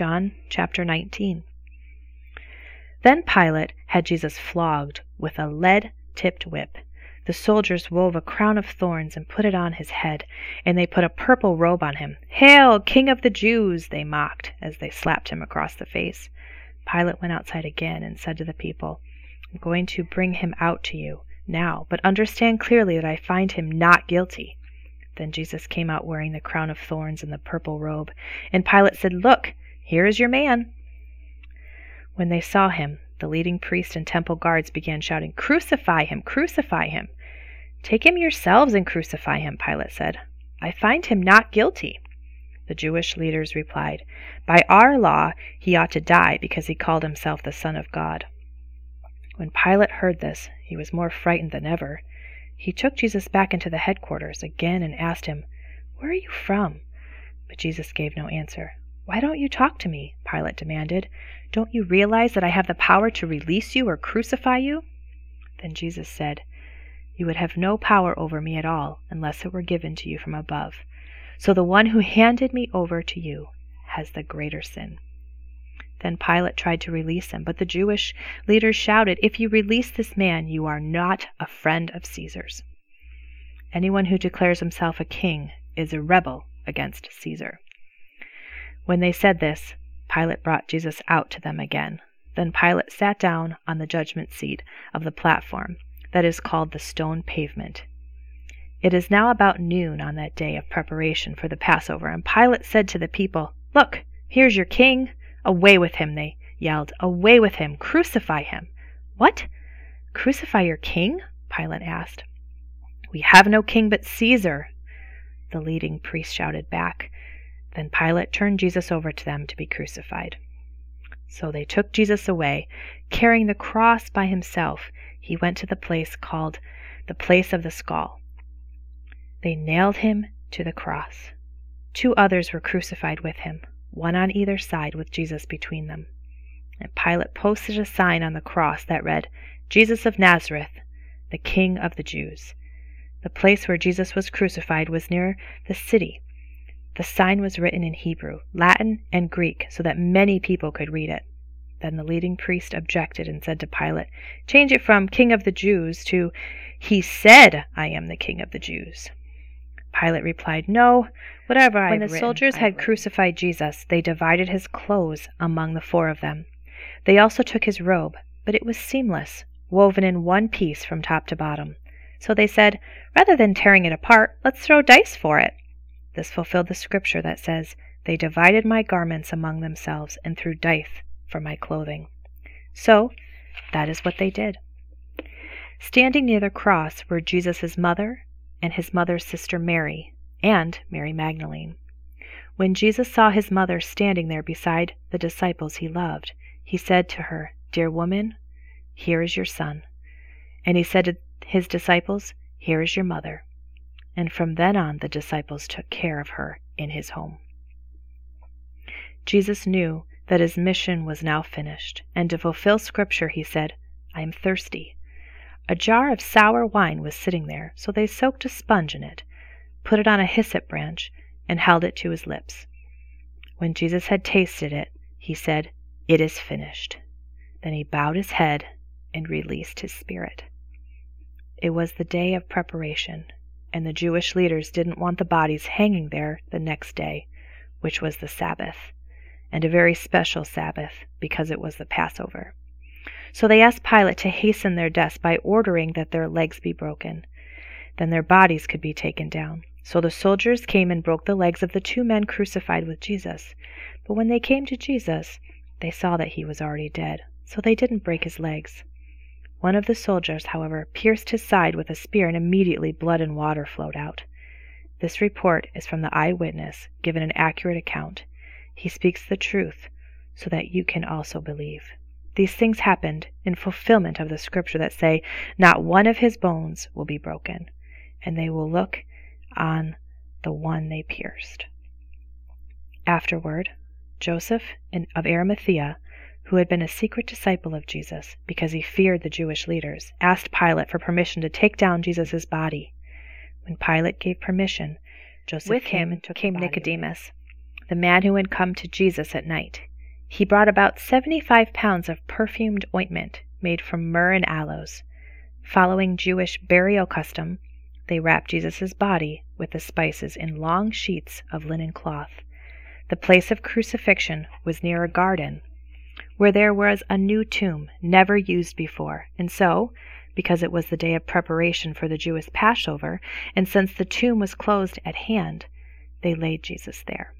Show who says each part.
Speaker 1: John chapter 19. Then Pilate had Jesus flogged with a lead tipped whip. The soldiers wove a crown of thorns and put it on his head, and they put a purple robe on him. Hail, King of the Jews! they mocked as they slapped him across the face. Pilate went outside again and said to the people, I'm going to bring him out to you now, but understand clearly that I find him not guilty. Then Jesus came out wearing the crown of thorns and the purple robe, and Pilate said, Look, here is your man. When they saw him, the leading priests and temple guards began shouting, Crucify him! Crucify him! Take him yourselves and crucify him, Pilate said. I find him not guilty. The Jewish leaders replied, By our law he ought to die because he called himself the Son of God. When Pilate heard this, he was more frightened than ever. He took Jesus back into the headquarters again and asked him, Where are you from? But Jesus gave no answer. Why don't you talk to me? Pilate demanded. Don't you realize that I have the power to release you or crucify you? Then Jesus said, you would have no power over me at all unless it were given to you from above. So the one who handed me over to you has the greater sin. Then Pilate tried to release him, but the Jewish leaders shouted, If you release this man, you are not a friend of Caesar's. Anyone who declares himself a king is a rebel against Caesar. When they said this, Pilate brought Jesus out to them again. Then Pilate sat down on the judgment seat of the platform that is called the stone pavement. It is now about noon on that day of preparation for the Passover, and Pilate said to the people, Look, here's your king. Away with him, they yelled. Away with him. Crucify him. What? Crucify your king? Pilate asked. We have no king but Caesar, the leading priest shouted back. Then Pilate turned Jesus over to them to be crucified. So they took Jesus away, carrying the cross by himself he went to the place called the place of the skull. They nailed him to the cross. Two others were crucified with him, one on either side with Jesus between them. And Pilate posted a sign on the cross that read, Jesus of Nazareth, the King of the Jews. The place where Jesus was crucified was near the city. The sign was written in Hebrew, Latin, and Greek so that many people could read it. Then the leading priest objected and said to Pilate, Change it from King of the Jews to He said, I am the King of the Jews. Pilate replied, No, whatever I When the written, soldiers had crucified Jesus, they divided his clothes among the four of them. They also took his robe, but it was seamless, woven in one piece from top to bottom. So they said, Rather than tearing it apart, let's throw dice for it. This fulfilled the scripture that says, They divided my garments among themselves and threw dice for my clothing. So that is what they did. Standing near the cross were Jesus' mother and his mother's sister Mary and Mary Magdalene. When Jesus saw his mother standing there beside the disciples he loved, he said to her, Dear woman, here is your son. And he said to his disciples, Here is your mother. And from then on, the disciples took care of her in his home. Jesus knew that his mission was now finished, and to fulfill Scripture, he said, I am thirsty. A jar of sour wine was sitting there, so they soaked a sponge in it, put it on a hyssop branch, and held it to his lips. When Jesus had tasted it, he said, It is finished. Then he bowed his head and released his spirit. It was the day of preparation, and the Jewish leaders didn't want the bodies hanging there the next day, which was the Sabbath and a very special Sabbath, because it was the Passover. So they asked Pilate to hasten their deaths by ordering that their legs be broken. Then their bodies could be taken down. So the soldiers came and broke the legs of the two men crucified with Jesus. But when they came to Jesus, they saw that he was already dead, so they didn't break his legs. One of the soldiers, however, pierced his side with a spear, and immediately blood and water flowed out. This report is from the eyewitness, given an accurate account. He speaks the truth so that you can also believe. These things happened in fulfillment of the scripture that say, Not one of his bones will be broken, and they will look on the one they pierced. Afterward, Joseph of Arimathea, who had been a secret disciple of Jesus because he feared the Jewish leaders, asked Pilate for permission to take down Jesus' body. When Pilate gave permission, Joseph with
Speaker 2: came
Speaker 1: him came Nicodemus, the man who had come to Jesus at night. he brought about seventy five pounds of perfumed ointment made from myrrh and aloes. Following Jewish burial custom, they wrapped Jesus' body with the spices in long sheets of linen cloth. The place of crucifixion was near a garden where there was a new tomb never used before, and so, because it was the day of preparation for the Jewish Passover, and since the tomb was closed at hand, they laid Jesus there.